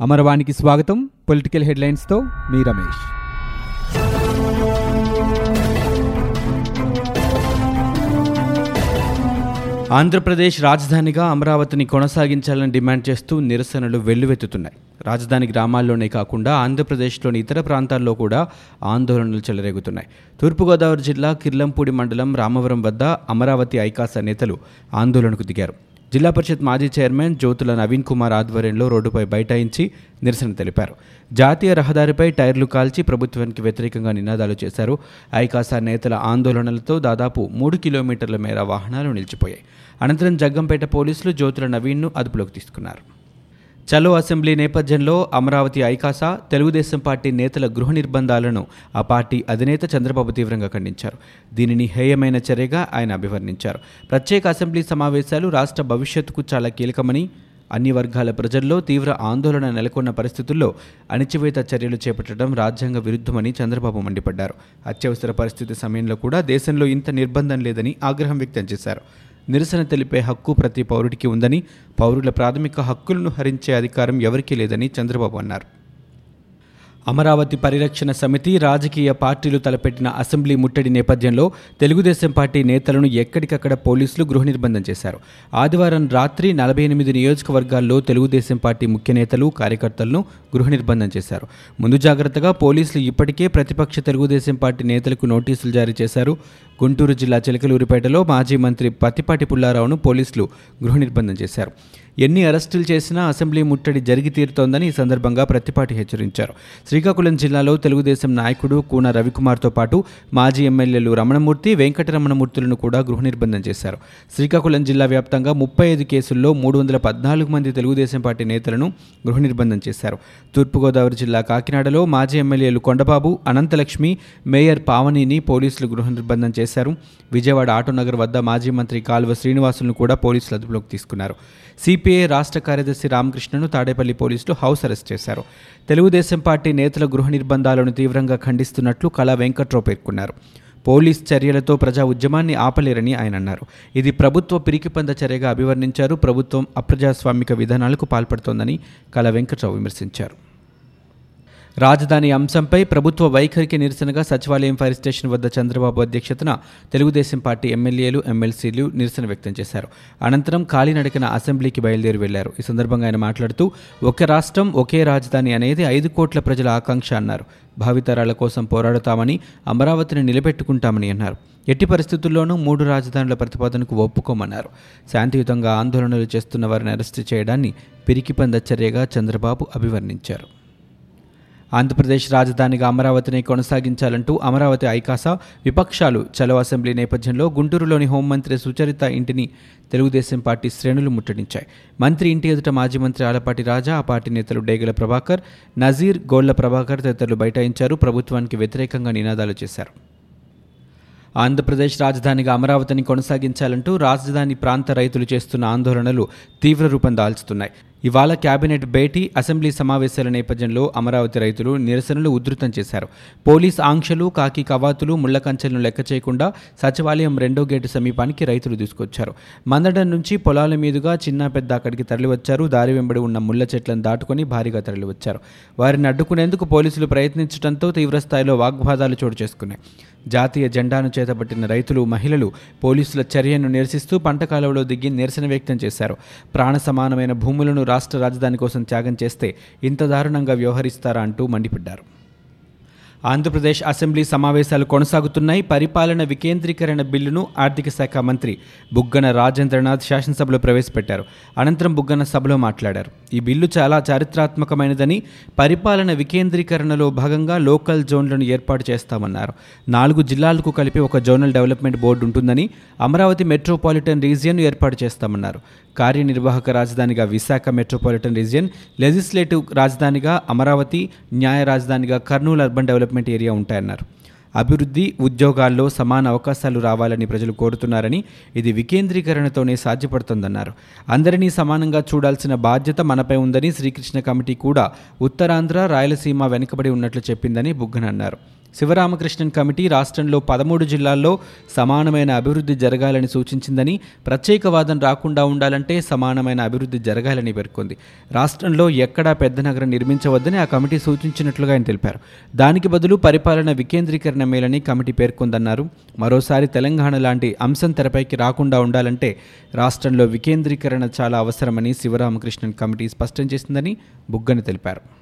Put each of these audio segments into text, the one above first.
అమరవాణికి స్వాగతం. పొలిటికల్ హెడ్లైన్స్తో మీ రమేష్. ఆంధ్రప్రదేశ్ రాజధానిగా అమరావతిని కొనసాగించాలని డిమాండ్ చేస్తూ నిరసనలు వెల్లువెత్తుతున్నాయి. రాజధాని గ్రామాల్లోనే కాకుండా ఆంధ్రప్రదేశ్లోని ఇతర ప్రాంతాల్లో కూడా ఆందోళనలు చెలరేగుతున్నాయి. తూర్పుగోదావరి జిల్లా కిర్లంపూడి మండలం రామవరం వద్ద అమరావతి ఐకాస నేతలు ఆందోళనకు దిగారు. జిల్లా పరిషత్ మాజీ చైర్మన్ జ్యోతుల నవీన్ కుమార్ ఆధ్వర్యంలో రోడ్డుపై బైఠాయించి నిరసన తెలిపారు. జాతీయ రహదారిపై టైర్లు కాల్చి ప్రభుత్వానికి వ్యతిరేకంగా నినాదాలు చేశారు. ఐకాసా నేతల ఆందోళనలతో దాదాపు మూడు కిలోమీటర్ల మేర వాహనాలు నిలిచిపోయాయి. అనంతరం జగ్గంపేట పోలీసులు జ్యోతుల నవీన్ను అదుపులోకి తీసుకున్నారు. చలో అసెంబ్లీ నేపథ్యంలో అమరావతి ఐకాసా తెలుగుదేశం పార్టీ నేతల గృహ నిర్బంధాలను ఆ పార్టీ అధినేత చంద్రబాబు తీవ్రంగా ఖండించారు. దీనిని హేయమైన చర్యగా ఆయన అభివర్ణించారు. ప్రత్యేక అసెంబ్లీ సమావేశాలు రాష్ట్ర భవిష్యత్తుకు చాలా కీలకమని అన్ని వర్గాల ప్రజల్లో తీవ్ర ఆందోళన నెలకొన్న పరిస్థితుల్లో అణిచివేత చర్యలు చేపట్టడం రాజ్యాంగ విరుద్ధమని చంద్రబాబు మండిపడ్డారు. అత్యవసర పరిస్థితి సమయంలో కూడా దేశంలో ఇంత నిర్బంధం లేదని ఆగ్రహం వ్యక్తం చేశారు. నిరసన తెలిపే హక్కు ప్రతి పౌరుడికి ఉందని పౌరుల ప్రాథమిక హక్కులను హరించే అధికారం ఎవరికీ లేదని చంద్రబాబు అన్నారు. అమరావతి పరిరక్షణ సమితి రాజకీయ పార్టీలు తలపెట్టిన అసెంబ్లీ ముట్టడి నేపథ్యంలో తెలుగుదేశం పార్టీ నేతలను ఎక్కడికక్కడ పోలీసులు గృహ నిర్బంధం చేశారు. ఆదివారం రాత్రి నలభై ఎనిమిది నియోజకవర్గాల్లో తెలుగుదేశం పార్టీ ముఖ్య నేతలు కార్యకర్తలను గృహ నిర్బంధం చేశారు. ముందు జాగ్రత్తగా పోలీసులు ఇప్పటికే ప్రతిపక్ష తెలుగుదేశం పార్టీ నేతలకు నోటీసులు జారీ చేశారు. గుంటూరు జిల్లా చిలకలూరిపేటలో మాజీ మంత్రి పత్తిపాటి పుల్లారావును పోలీసులు గృహ నిర్బంధం చేశారు. ఎన్ని అరెస్టులు చేసినా అసెంబ్లీ ముట్టడి జరిగి తీరుతోందని ఈ సందర్భంగా ప్రతిపాటి హెచ్చరించారు. శ్రీకాకుళం జిల్లాలో తెలుగుదేశం నాయకుడు కూన రవికుమార్తో పాటు మాజీ ఎమ్మెల్యేలు రమణమూర్తి వెంకటరమణమూర్తులను కూడా గృహ నిర్బంధం చేశారు. శ్రీకాకుళం జిల్లా వ్యాప్తంగా ముప్పై ఐదు కేసుల్లో మూడు వందల పద్నాలుగు మంది తెలుగుదేశం పార్టీ నేతలను గృహ నిర్బంధం చేశారు. తూర్పుగోదావరి జిల్లా కాకినాడలో మాజీ ఎమ్మెల్యేలు కొండబాబు అనంతలక్ష్మి మేయర్ పావనిని పోలీసులు గృహ నిర్బంధం చేశారు. విజయవాడ ఆటోనగర్ వద్ద మాజీ మంత్రి కాల్వ శ్రీనివాసులను కూడా పోలీసులు అదుపులోకి తీసుకున్నారు. సిపిఐ రాష్ట్ర కార్యదర్శి రామకృష్ణను తాడేపల్లి పోలీసులు హౌస్ అరెస్ట్ చేశారు. తెలుగుదేశం పార్టీ నేతల గృహ నిర్బంధాలను తీవ్రంగా ఖండిస్తున్నట్లు కళా వెంకట్రావు పేర్కొన్నారు. పోలీస్ చర్యలతో ప్రజా ఉద్యమాన్ని ఆపలేరని ఆయన అన్నారు. ఇది ప్రభుత్వ పిరికిపంద చర్యగా అభివర్ణించారు. ప్రభుత్వం అప్రజాస్వామిక విధానాలకు పాల్పడుతోందని కళ వెంకట్రావు విమర్శించారు. రాజధాని అంశంపై ప్రభుత్వ వైఖరికి నిరసనగా సచివాలయం ఫైర్ స్టేషన్ వద్ద చంద్రబాబు అధ్యక్షతన తెలుగుదేశం పార్టీ ఎమ్మెల్యేలు ఎమ్మెల్సీలు నిరసన వ్యక్తం చేశారు. అనంతరం కాలినడకన అసెంబ్లీకి బయలుదేరి వెళ్ళారు. ఈ సందర్భంగా ఆయన మాట్లాడుతూ ఒక రాష్ట్రం ఒకే రాజధాని అనేది ఐదు కోట్ల ప్రజల ఆకాంక్ష అన్నారు. భావితరాల కోసం పోరాడుతామని అమరావతిని నిలబెట్టుకుంటామని అన్నారు. ఎట్టి పరిస్థితుల్లోనూ మూడు రాజధానుల ప్రతిపాదనకు ఒప్పుకోమన్నారు. శాంతియుతంగా ఆందోళనలు చేస్తున్న వారిని అరెస్టు చేయడాన్ని పిరికిపంద చర్యగా చంద్రబాబు అభివర్ణించారు. ఆంధ్రప్రదేశ్ రాజధానిగా అమరావతిని కొనసాగించాలంటూ అమరావతి ఐకాసా విపక్షాలు చలో అసెంబ్లీ నేపథ్యంలో గుంటూరులోని హోంమంత్రి సుచరిత ఇంటిని తెలుగుదేశం పార్టీ శ్రేణులు ముట్టడించాయి. మంత్రి ఇంటి ఎదుట మాజీ మంత్రి ఆలపాటి రాజా ఆ పార్టీ నేతలు డేగల ప్రభాకర్ నజీర్ గోళ్ళ ప్రభాకర్ తదితరులు బైఠాయించారు. ప్రభుత్వానికి వ్యతిరేకంగా నినాదాలు చేశారు. ఆంధ్రప్రదేశ్ రాజధానిగా అమరావతిని కొనసాగించాలంటూ రాజధాని ప్రాంత రైతులు చేస్తున్న ఆందోళనలు తీవ్ర రూపం దాల్చుతున్నాయి. ఇవాళ కేబినెట్ భేటీ అసెంబ్లీ సమావేశాల నేపథ్యంలో అమరావతి రైతులు నిరసనలు ఉధృతం చేశారు. పోలీస్ ఆంక్షలు కాకి కవాతులు ముళ్ళ కంచెలను లెక్క చేయకుండా సచివాలయం రెండో గేటు సమీపానికి రైతులు తీసుకొచ్చారు. మందడం నుంచి పొలాల మీదుగా చిన్న పెద్ద అక్కడికి తరలివచ్చారు. దారి వెంబడి ఉన్న ముళ్ళ చెట్లను దాటుకొని భారీగా తరలివచ్చారు. వారిని అడ్డుకునేందుకు పోలీసులు ప్రయత్నించడంతో తీవ్రస్థాయిలో వాగ్వాదాలు చోటు చేసుకున్నాయి. జాతీయ జెండాను చేతబట్టిన రైతులు మహిళలు పోలీసుల చర్యను నిరసిస్తూ పంట కాలువలో దిగి నిరసన వ్యక్తం చేశారు. ప్రాణ సమానమైన భూములను రాష్ట్ర రాజధాని కోసం త్యాగం చేస్తే ఇంత దారుణంగా వ్యవహరిస్తారా అంటూ మండిపడ్డారు. ఆంధ్రప్రదేశ్ అసెంబ్లీ సమావేశాలు కొనసాగుతున్నాయి. పరిపాలన వికేంద్రీకరణ బిల్లును ఆర్థిక శాఖ మంత్రి బుగ్గన రాజేంద్రనాథ్ శాసనసభలో ప్రవేశపెట్టారు. అనంతరం బుగ్గన సభలో మాట్లాడారు. ఈ బిల్లు చాలా చారిత్రాత్మకమైనదని పరిపాలన వికేంద్రీకరణలో భాగంగా లోకల్ జోన్లను ఏర్పాటు చేస్తామన్నారు. నాలుగు జిల్లాలకు కలిపి ఒక జోనల్ డెవలప్మెంట్ బోర్డు ఉంటుందని అమరావతి మెట్రోపాలిటన్ రీజియన్ ఏర్పాటు చేస్తామన్నారు. కార్యనిర్వాహక రాజధానిగా విశాఖ మెట్రోపాలిటన్ రీజియన్ లెజిస్లేటివ్ రాజధానిగా అమరావతి న్యాయ రాజధానిగా కర్నూలు అర్బన్ డెవలప్మెంట్ ఏరియా ఉంటాయన్నారు. అభివృద్ధి ఉద్యోగాల్లో సమాన అవకాశాలు రావాలని ప్రజలు కోరుతున్నారని ఇది వికేంద్రీకరణతోనే సాధ్యపడుతుందన్నారు. అందరినీ సమానంగా చూడాల్సిన బాధ్యత మనపై ఉందని శ్రీకృష్ణ కమిటీ కూడా ఉత్తరాంధ్ర రాయలసీమ వెనుకబడి ఉన్నట్లు చెప్పిందని బుగ్గన అన్నారు శివరామకృష్ణన్ కమిటీ రాష్ట్రంలో పదమూడు జిల్లాల్లో సమానమైన అభివృద్ధి జరగాలని సూచించిందని ప్రత్యేకవాదం రాకుండా ఉండాలంటే సమానమైన అభివృద్ధి జరగాలని పేర్కొంది. రాష్ట్రంలో ఎక్కడా పెద్ద నగరం నిర్మించవద్దని ఆ కమిటీ సూచించినట్లుగా ఆయన తెలిపారు. దానికి బదులు పరిపాలన వికేంద్రీకరణ మేలని కమిటీ పేర్కొందన్నారు. మరోసారి తెలంగాణ లాంటి అంశం తెరపైకి రాకుండా ఉండాలంటే రాష్ట్రంలో వికేంద్రీకరణ చాలా అవసరమని శివరామకృష్ణన్ కమిటీ స్పష్టం చేసిందని బుగ్గన తెలిపారు.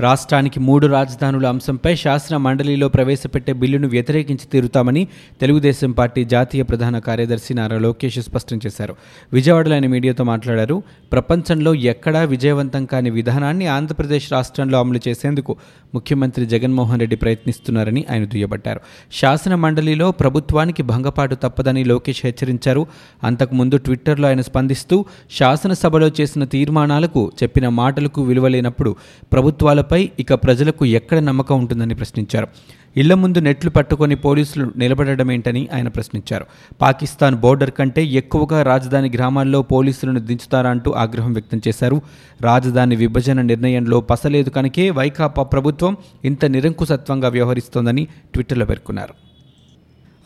రాష్ట్రానికి మూడు రాజధానుల అంశంపై శాసన మండలిలో ప్రవేశపెట్టే బిల్లును వ్యతిరేకించి తీరుతామని తెలుగుదేశం పార్టీ జాతీయ ప్రధాన కార్యదర్శి నారా లోకేష్ స్పష్టం చేశారు. విజయవాడలో ఆయన మీడియాతో మాట్లాడారు. ప్రపంచంలో ఎక్కడా విజయవంతం కాని విధానాన్ని ఆంధ్రప్రదేశ్ రాష్ట్రంలో అమలు చేసేందుకు ముఖ్యమంత్రి జగన్మోహన్ రెడ్డి ప్రయత్నిస్తున్నారని ఆయన దుయ్యబట్టారు. శాసన మండలిలో ప్రభుత్వానికి భంగపాటు తప్పదని లోకేష్ హెచ్చరించారు. అంతకుముందు ట్విట్టర్లో ఆయన స్పందిస్తూ శాసనసభలో చేసిన తీర్మానాలకు చెప్పిన మాటలకు విలువలేనప్పుడు పై ఇక ప్రజలకు ఎక్కడ నమ్మకం ఉంటుందని ప్రశ్నించారు. ఇళ్ళ ముందు నెట్లు పట్టుకొని పోలీసులు నిలబడమేంటని ఆయన ప్రశ్నించారు. పాకిస్తాన్ బోర్డర్ కంటే ఎక్కువగా రాజధాని గ్రామాల్లో పోలీసులను దించుతారా అంటూ ఆగ్రహం వ్యక్తం చేశారు. రాజధాని విభజన నిర్ణయంలో పసలేదు కనుకే వైకాపా ప్రభుత్వం ఇంత నిరంకుశత్వంగా వ్యవహరిస్తోందని ట్విట్టర్లో పేర్కొన్నారు.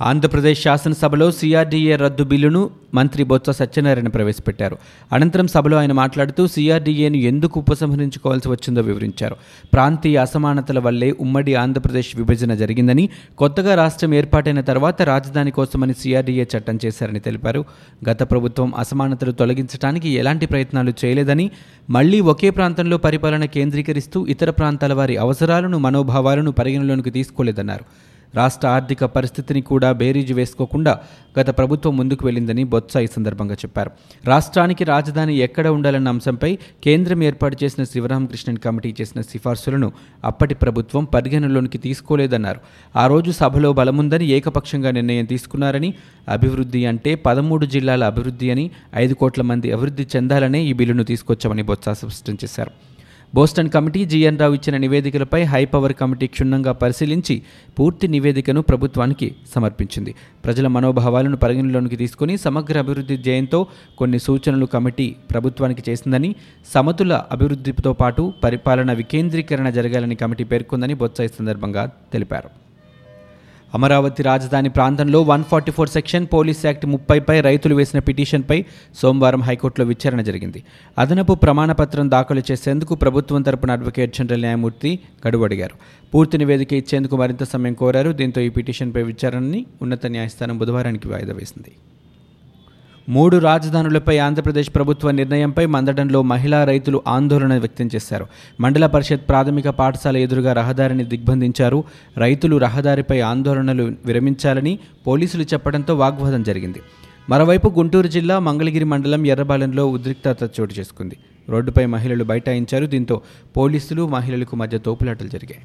ఆంధ్రప్రదేశ్ శాసనసభలో సిఆర్డీఏ రద్దు బిల్లును మంత్రి బొత్స సత్యనారాయణ ప్రవేశపెట్టారు. అనంతరం సభలో ఆయన మాట్లాడుతూ సిఆర్డీఏను ఎందుకు ఉపసంహరించుకోవాల్సి వచ్చిందో వివరించారు. ప్రాంతీయ అసమానతల వల్లే ఉమ్మడి ఆంధ్రప్రదేశ్ విభజన జరిగిందని కొత్తగా రాష్ట్రం ఏర్పాటైన తర్వాత రాజధాని కోసమని సిఆర్డీఏ చట్టం చేశారని తెలిపారు. గత ప్రభుత్వం అసమానతలు తొలగించడానికి ఎలాంటి ప్రయత్నాలు చేయలేదని మళ్ళీ ఒకే ప్రాంతంలో పరిపాలన కేంద్రీకరిస్తూ ఇతర ప్రాంతాల వారి అవసరాలను మనోభావాలను పరిగణలోనికి తీసుకోలేదన్నారు. రాష్ట్ర ఆర్థిక పరిస్థితిని కూడా బేరీజు వేసుకోకుండా గత ప్రభుత్వం ముందుకు వెళ్ళిందని బొత్స ఈ సందర్భంగా చెప్పారు. రాష్ట్రానికి రాజధాని ఎక్కడ ఉండాలన్న అంశంపై కేంద్రం ఏర్పాటు చేసిన శివరామకృష్ణన్ కమిటీ చేసిన సిఫార్సులను అప్పటి ప్రభుత్వం పరిగణనలోనికి తీసుకోలేదన్నారు. ఆ రోజు సభలో బలముందని ఏకపక్షంగా నిర్ణయం తీసుకున్నారని అభివృద్ధి అంటే పదమూడు జిల్లాల అభివృద్ధి అని ఐదు కోట్ల మంది అభివృద్ధి చెందాలనే ఈ బిల్లును తీసుకొచ్చామని బొత్స స్పష్టం చేశారు. బోస్టన్ కమిటీ జీఎన్ రావు ఇచ్చిన నివేదికలపై హైపవర్ కమిటీ క్షుణ్ణంగా పరిశీలించి పూర్తి నివేదికను ప్రభుత్వానికి సమర్పించింది. ప్రజల మనోభావాలను పరిగణలోనికి తీసుకుని సమగ్ర అభివృద్ధి జయంతో కొన్ని సూచనలు కమిటీ ప్రభుత్వానికి చేసిందని సమతుల అభివృద్ధితో పాటు పరిపాలన వికేంద్రీకరణ జరగాలని కమిటీ పేర్కొందని బొత్స ఈ సందర్భంగా తెలిపారు. అమరావతి రాజధాని ప్రాంతంలో one forty four section police act ముప్పైపై రైతులు వేసిన పిటిషన్పై సోమవారం హైకోర్టులో విచారణ జరిగింది. అదనపు ప్రమాణపత్రం దాఖలు చేసేందుకు ప్రభుత్వం తరపున అడ్వకేట్ జనరల్ న్యాయమూర్తి గడువు అడిగారు. పూర్తి నివేదిక ఇచ్చేందుకు మరింత సమయం కోరారు. దీంతో ఈ పిటిషన్పై విచారణని ఉన్నత న్యాయస్థానం బుధవారానికి వాయిదా వేసింది. మూడు రాజధానులపై ఆంధ్రప్రదేశ్ ప్రభుత్వ నిర్ణయంపై మందడంలో మహిళా రైతులు ఆందోళన వ్యక్తం చేశారు. మండల పరిషత్ ప్రాథమిక పాఠశాల ఎదురుగా రహదారిని దిగ్బంధించారు. రైతులు రహదారిపై ఆందోళనలు విరమించాలని పోలీసులు చెప్పడంతో వాగ్వాదం జరిగింది. మరోవైపు గుంటూరు జిల్లా మంగళగిరి మండలం ఎర్రబాలెంలో ఉద్రిక్తత చోటు చేసుకుంది. రోడ్డుపై మహిళలు బైఠాయించారు. దీంతో పోలీసులు మహిళలకు మధ్య తోపులాటలు జరిగాయి.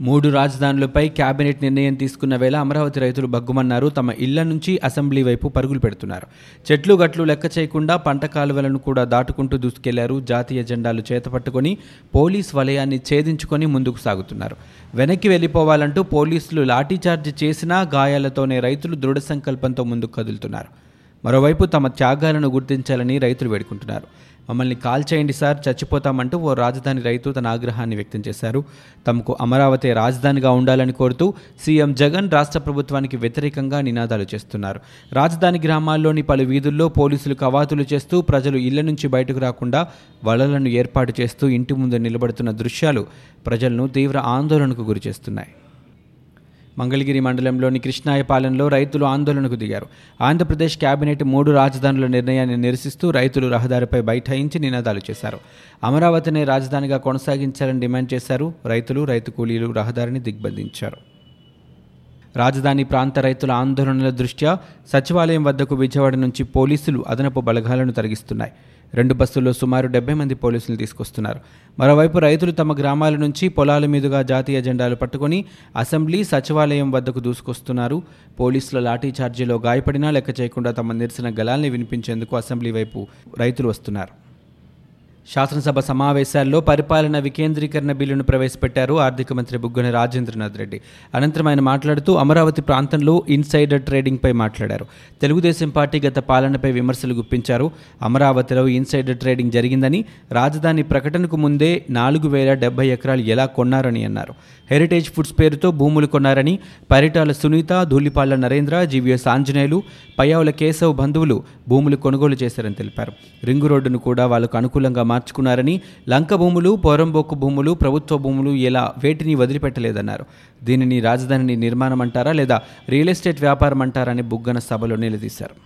మూడు రాజధానులపై కేబినెట్ నిర్ణయం తీసుకున్న వేళ అమరావతి రైతులు బగ్గుమన్నారు తమ ఇళ్ళ నుంచి అసెంబ్లీ వైపు పరుగులు పెడుతున్నారు. చెట్లు గట్లు లెక్క చేయకుండా పంట కాలువలను కూడా దాటుకుంటూ దూసుకెళ్ళారు. జాతీయ జెండాలు చేతపట్టుకొని పోలీస్ వలయాన్ని ఛేదించుకొని ముందుకు సాగుతున్నారు. వెనక్కి వెళ్ళిపోవాలంటూ పోలీసులు లాఠీచార్జ్ చేసినా గాయాలతోనే రైతులు దృఢ సంకల్పంతో ముందుకు కదులుతున్నారు. మరోవైపు తమ త్యాగాలను గుర్తించాలని రైతులు వేడుకుంటున్నారు. మమ్మల్ని కాల్ చేయండి సార్ చచ్చిపోతామంటూ ఓ రాజధాని రైతు తన ఆగ్రహాన్ని వ్యక్తం చేశారు. తమకు అమరావతి రాజధానిగా ఉండాలని కోరుతూ సీఎం జగన్ రాష్ట్ర ప్రభుత్వానికి వ్యతిరేకంగా నినాదాలు చేస్తున్నారు. రాజధాని గ్రామాల్లోని పలు వీధుల్లో పోలీసులు కవాతులు చేస్తూ ప్రజలు ఇళ్ళ నుంచి బయటకు రాకుండా వలలను ఏర్పాటు చేస్తూ ఇంటి ముందు నిలబడుతున్న దృశ్యాలు ప్రజలను తీవ్ర ఆందోళనకు గురిచేస్తున్నాయి. మంగళగిరి మండలంలోని కృష్ణాయపాలెంలో రైతులు ఆందోళనకు దిగారు. ఆంధ్రప్రదేశ్ కేబినెట్ మూడు రాజధానుల నిర్ణయాన్ని నిరసిస్తూ రైతులు రహదారిపై బైఠాయించి నినాదాలు చేశారు. అమరావతిని రాజధానిగా కొనసాగించాలని డిమాండ్ చేశారు. రైతులు రైతు కూలీలు రహదారిని దిగ్బంధించారు. రాజధాని ప్రాంత రైతుల ఆందోళనల దృష్ట్యా సచివాలయం వద్దకు విజయవాడ నుంచి పోలీసులు అదనపు బలగాలను తరలిస్తున్నాయి రెండు బస్సుల్లో సుమారు డెబ్బై మంది పోలీసులు తీసుకొస్తున్నారు. మరోవైపు రైతులు తమ గ్రామాల నుంచి పొలాల మీదుగా జాతీయ జెండాలు పట్టుకొని అసెంబ్లీ సచివాలయం వద్దకు దూసుకొస్తున్నారు. పోలీసుల లాఠీ ఛార్జీలో గాయపడినా లెక్క చేయకుండా తమ నిరసన గలాల్ని వినిపించేందుకు అసెంబ్లీ వైపు రైతులు వస్తున్నారు. శాసనసభ సమావేశాల్లో పరిపాలన వికేంద్రీకరణ బిల్లును ప్రవేశపెట్టారు ఆర్థిక మంత్రి బుగ్గన రాజేంద్రనాథ్ రెడ్డి. అనంతరం ఆయన మాట్లాడుతూ అమరావతి ప్రాంతంలో ఇన్సైడర్ ట్రేడింగ్పై మాట్లాడారు. తెలుగుదేశం పార్టీ గత పాలనపై విమర్శలు గుప్పించారు. అమరావతిలో ఇన్సైడర్ ట్రేడింగ్ జరిగిందని రాజధాని ప్రకటనకు ముందే నాలుగు వేల డెబ్బై ఎకరాలు ఎలా కొన్నారని అన్నారు. హెరిటేజ్ ఫుడ్స్ పేరుతో భూములు కొన్నారని పరిటాల సునీత ధూళిపాళ్ళ నరేంద్ర జీవీఎస్ ఆంజనేయులు పయావుల కేశవ్ బంధువులు భూములు కొనుగోలు చేశారని తెలిపారు. రింగు రోడ్డును కూడా వాళ్ళకు అనుకూలంగా మార్చుకున్నారని లంక భూములు పోరంబోకు భూములు ప్రభుత్వ భూములు ఇలా వేటిని వదిలిపెట్టలేదన్నారు. దీనిని రాజధానిని నిర్మాణం అంటారా లేదా రియల్ ఎస్టేట్ వ్యాపారం అంటారని అని బుగ్గన సభలో నిలదీశారు.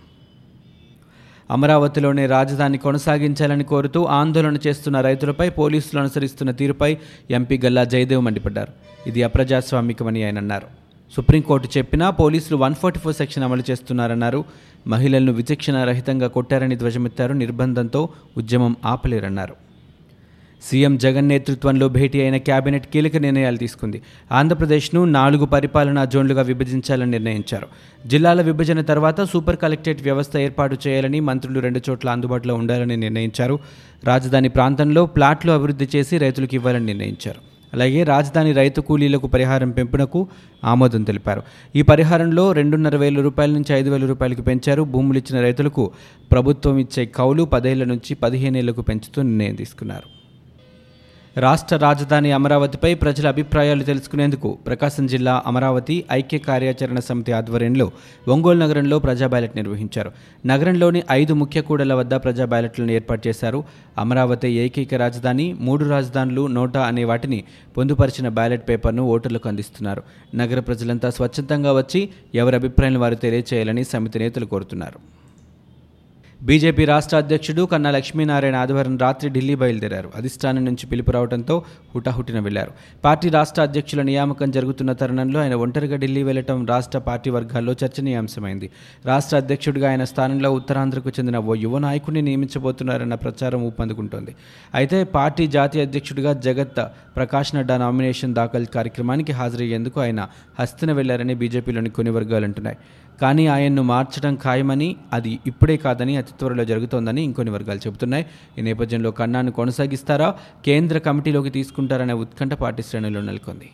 అమరావతిలోనే రాజధాని కొనసాగించాలని కోరుతూ ఆందోళన చేస్తున్న రైతులపై పోలీసులు అనుసరిస్తున్న తీరుపై ఎంపీ గల్లా జయదేవ్ మండిపడ్డారు. ఇది అప్రజాస్వామికమని ఆయన అన్నారు. సుప్రీంకోర్టు చెప్పినా పోలీసులు వన్ ఫార్టీ ఫోర్ సెక్షన్ అమలు చేస్తున్నారన్నారు. మహిళలను విచక్షణ రహితంగా కొట్టారని ధ్వజమెత్తారు. నిర్బంధంతో ఉద్యమం ఆపలేరన్నారు. సీఎం జగన్ నేతృత్వంలో భేటీ అయిన కేబినెట్ కీలక నిర్ణయాలు తీసుకుంది. ఆంధ్రప్రదేశ్ను నాలుగు పరిపాలనా జోన్లుగా విభజించాలని నిర్ణయించారు. జిల్లాల విభజన తర్వాత సూపర్ కలెక్టరేట్ వ్యవస్థ ఏర్పాటు చేయాలని మంత్రులు రెండు చోట్ల అందుబాటులో ఉండాలని నిర్ణయించారు. రాజధాని ప్రాంతంలో ప్లాట్లు అభివృద్ధి చేసి రైతులకు ఇవ్వాలని నిర్ణయించారు. అలాగే రాజధాని రైతు కూలీలకు పరిహారం పెంపునకు ఆమోదం తెలిపారు. ఈ పరిహారంలో రెండున్నర వేల రూపాయల నుంచి ఐదు వేల రూపాయలకు పెంచారు. భూములు ఇచ్చిన రైతులకు ప్రభుత్వం ఇచ్చే కౌలు పదేళ్ళ నుంచి పదిహేనేళ్ళకు పెంచుతూ నిర్ణయం తీసుకున్నారు. రాష్ట్ర రాజధాని అమరావతిపై ప్రజల అభిప్రాయాలు తెలుసుకునేందుకు ప్రకాశం జిల్లా అమరావతి ఐక్య కార్యాచరణ సమితి ఆధ్వర్యంలో ఒంగోలు నగరంలో ప్రజా బ్యాలెట్ నిర్వహించారు. నగరంలోని ఐదు ముఖ్య కూడల వద్ద ప్రజా బ్యాలెట్లను ఏర్పాటు చేశారు. అమరావతి ఏకైక రాజధాని మూడు రాజధానులు నోటా అనే వాటిని పొందుపరిచిన బ్యాలెట్ పేపర్ను ఓటర్లకు అందిస్తున్నారు. నగర ప్రజలంతా స్వచ్ఛందంగా వచ్చి ఎవరి అభిప్రాయాలను వారు తెలియచేయాలని సమితి నేతలు కోరుతున్నారు. బీజేపీ రాష్ట్ర అధ్యక్షుడు కన్నా లక్ష్మీనారాయణ ఆదివారం రాత్రి ఢిల్లీ బయలుదేరారు. అధిష్టానం నుంచి పిలుపు రావడంతో హుటాహుటిన వెళ్ళారు. పార్టీ రాష్ట్ర అధ్యక్షుల నియామకం జరుగుతున్న తరుణంలో ఆయన ఒంటరిగా ఢిల్లీ వెళ్ళటం రాష్ట్ర పార్టీ వర్గాల్లో చర్చనీయాంశమైంది. రాష్ట్ర అధ్యక్షుడిగా ఆయన స్థానంలో ఉత్తరాంధ్రకు చెందిన ఓ యువ నాయకుడిని నియమించబోతున్నారన్న ప్రచారం ఊపందుకుంటోంది. అయితే పార్టీ జాతీయ అధ్యక్షుడిగా జగత్ ప్రకాష్ నడ్డా నామినేషన్ దాఖలు కార్యక్రమానికి హాజరయ్యేందుకు ఆయన హస్తిన వెళ్ళారని బీజేపీలోని కొన్ని వర్గాలు అంటున్నాయి. కానీ ఆయన్ను మార్చడం ఖాయమని అది ఇప్పుడే కాదని అతి త్వరలో జరుగుతోందని ఇంకొన్ని వర్గాలు చెబుతున్నాయి. ఈ నేపథ్యంలో కన్నాను కొనసాగిస్తారా? కేంద్ర కమిటీలోకి తీసుకుంటారనే ఉత్కంఠ పార్టీ శ్రేణుల్లో నెలకొంది.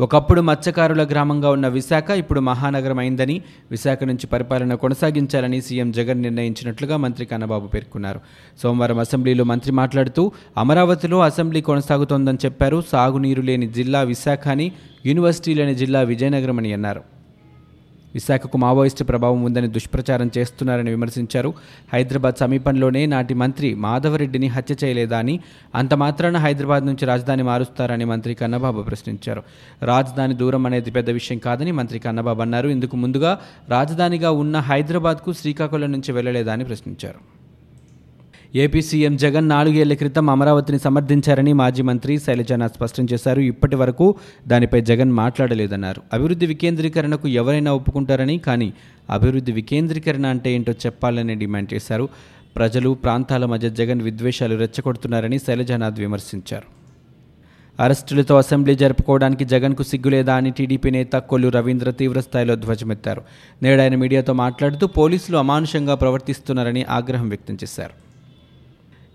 ఒకప్పుడు మత్స్యకారుల గ్రామంగా ఉన్న విశాఖ ఇప్పుడు మహానగరం అయిందని విశాఖ నుంచి పరిపాలన కొనసాగించాలని సీఎం జగన్ నిర్ణయించినట్లుగా మంత్రి కన్నబాబు పేర్కొన్నారు. సోమవారం అసెంబ్లీలో మంత్రి మాట్లాడుతూ అమరావతిలో అసెంబ్లీ కొనసాగుతోందని చెప్పారు. సాగునీరు లేని జిల్లా విశాఖ అని యూనివర్సిటీ లేని జిల్లా విజయనగరం అని అన్నారు. విశాఖకు మావోయిస్టు ప్రభావం ఉందని దుష్ప్రచారం చేస్తున్నారని విమర్శించారు. హైదరాబాద్ సమీపంలోనే నాటి మంత్రి మాధవరెడ్డిని హత్య చేయలేదా అని అంత మాత్రాన హైదరాబాద్ నుంచి రాజధాని మారుస్తారని మంత్రి కన్నబాబు ప్రశ్నించారు. రాజధాని దూరం అనేది పెద్ద విషయం కాదని మంత్రి కన్నబాబు అన్నారు. ఇందుకు ముందుగా రాజధానిగా ఉన్న హైదరాబాద్కు శ్రీకాకుళం నుంచి వెళ్ళలేదా అని ప్రశ్నించారు. ఏపీ సీఎం జగన్ నాలుగేళ్ళ క్రితం అమరావతిని సమర్థించారని మాజీ మంత్రి శైలజన స్పష్టం చేశారు. ఇప్పటి వరకు దానిపై జగన్ మాట్లాడలేదన్నారు. అభివృద్ధి వికేంద్రీకరణకు ఎవరైనా ఒప్పుకుంటారని కానీ అభివృద్ధి వికేంద్రీకరణ అంటే ఏంటో చెప్పాలని డిమాండ్ చేశారు. ప్రజలు ప్రాంతాల మధ్య జగన్ విద్వేషాలు రెచ్చగొడుతున్నారని శైలజనాథ్ విమర్శించారు. అరెస్టులతో అసెంబ్లీ జరుపుకోవడానికి జగన్కు సిగ్గులేదా అని టీడీపీ నేత కొల్లు రవీంద్ర తీవ్రస్థాయిలో ధ్వజమెత్తారు. నేడు ఆయన మీడియాతో మాట్లాడుతూ పోలీసులు అమానుషంగా ప్రవర్తిస్తున్నారని ఆగ్రహం వ్యక్తం చేశారు.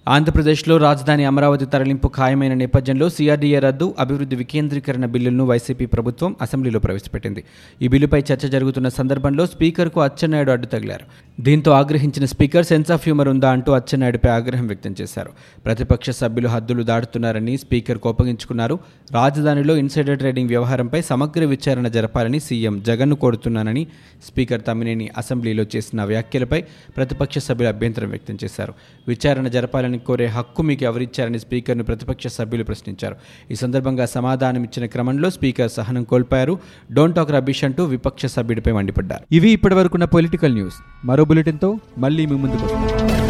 ఆంధ్రప్రదేశ్లో రాజధాని అమరావతి తరలింపు ఖాయమైన నేపథ్యంలో సీఆర్డీఏ రద్దు అభివృద్ధి వికేంద్రీకరణ బిల్లులను వైసీపీ ప్రభుత్వం అసెంబ్లీలో ప్రవేశపెట్టింది. ఈ బిల్లుపై చర్చ జరుగుతున్న సందర్భంలో స్పీకర్కు అచ్చెన్నాయుడు అడ్డు తగిలారు. దీంతో ఆగ్రహించిన స్పీకర్ సెన్స్ ఆఫ్ హ్యూమర్ ఉందా అంటూ అచ్చెన్నాయుడుపై ఆగ్రహం వ్యక్తం చేశారు. ప్రతిపక్ష సభ్యులు హద్దులు దాటుతున్నారని స్పీకర్ కోపగించుకున్నారు. రాజధానిలో ఇన్సైడర్ ట్రేడింగ్ వ్యవహారంపై సమగ్ర విచారణ జరపాలని సీఎం జగన్ను కోరుతున్నానని స్పీకర్ తమ్మినేని అసెంబ్లీలో చేసిన వ్యాఖ్యలపై ప్రతిపక్ష సభ్యులు అభ్యంతరం వ్యక్తం చేశారు. విచారణ జరపాలని కోరే హక్కు మీకు ఎవరిచ్చారని స్పీకర్ను ప్రతిపక్ష సభ్యులు ప్రశ్నించారు. ఈ సందర్భంగా సమాధానం ఇచ్చిన క్రమంలో స్పీకర్ సహనం కోల్పోయారు. డోంట్ టాక్ రబీష్ అంటూ విపక్ష సభ్యుడిపై మండిపడ్డారు. ఇవి ఇప్పటివరకున్న పొలిటికల్ న్యూస్. మరో బులెటిన్తో మళ్ళీ మీ ముందుకు వస్తాం.